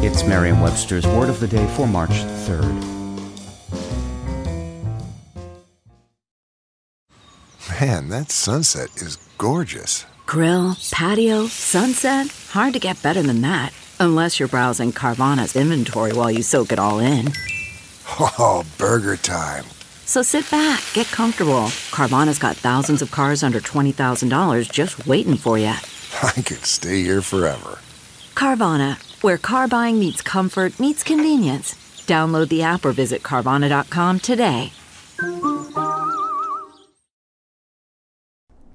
It's Merriam Webster's Word of the Day for March 3rd. Man, that sunset is gorgeous. Grill, patio, sunset. Hard to get better than that. Unless you're browsing Carvana's inventory while you soak it all in. Oh, burger time. So sit back, get comfortable. Carvana's got thousands of cars under $20,000 just waiting for you. I could stay here forever. Carvana, where car buying meets comfort, meets convenience. Download the app or visit Carvana.com today.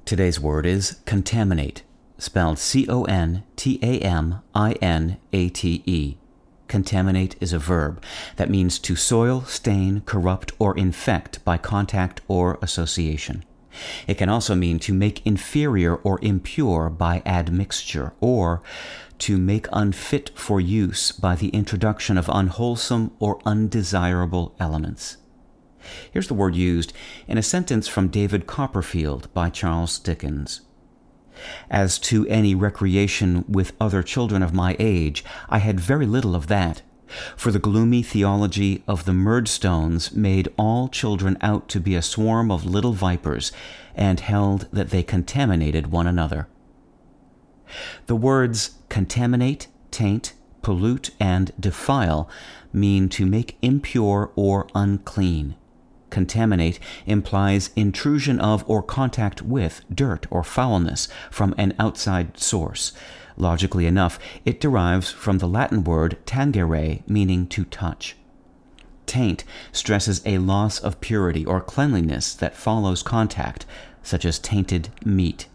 Today's word is contaminate, spelled C O N T A M I N A T E. Contaminate is a verb that means to soil, stain, corrupt, or infect by contact or association. It can also mean to make inferior or impure by admixture, or to make unfit for use by the introduction of unwholesome or undesirable elements. Here's the word used in a sentence from David Copperfield by Charles Dickens. As to any recreation with other children of my age, I had very little of that. For the gloomy theology of the Murdstones made all children out to be a swarm of little vipers, and held that they contaminated one another. The words contaminate, taint, pollute, and defile mean to make impure or unclean. Contaminate implies intrusion of or contact with dirt or foulness from an outside source. Logically enough, it derives from the Latin word tangere, meaning to touch. Taint stresses a loss of purity or cleanliness that follows contact, such as tainted meat.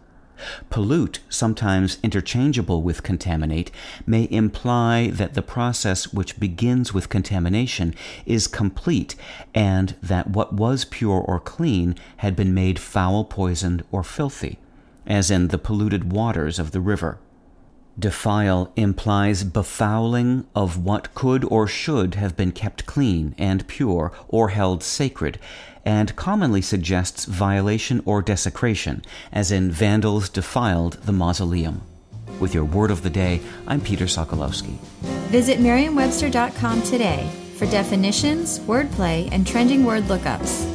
Pollute, sometimes interchangeable with contaminate, may imply that the process which begins with contamination is complete and that what was pure or clean had been made foul, poisoned, or filthy, as in the polluted waters of the river. Defile implies befouling of what could or should have been kept clean and pure or held sacred, and commonly suggests violation or desecration, as in vandals defiled the mausoleum. With your word of the day, I'm Peter Sokolowski. Visit merriam-webster.com today for definitions, wordplay, and trending word lookups.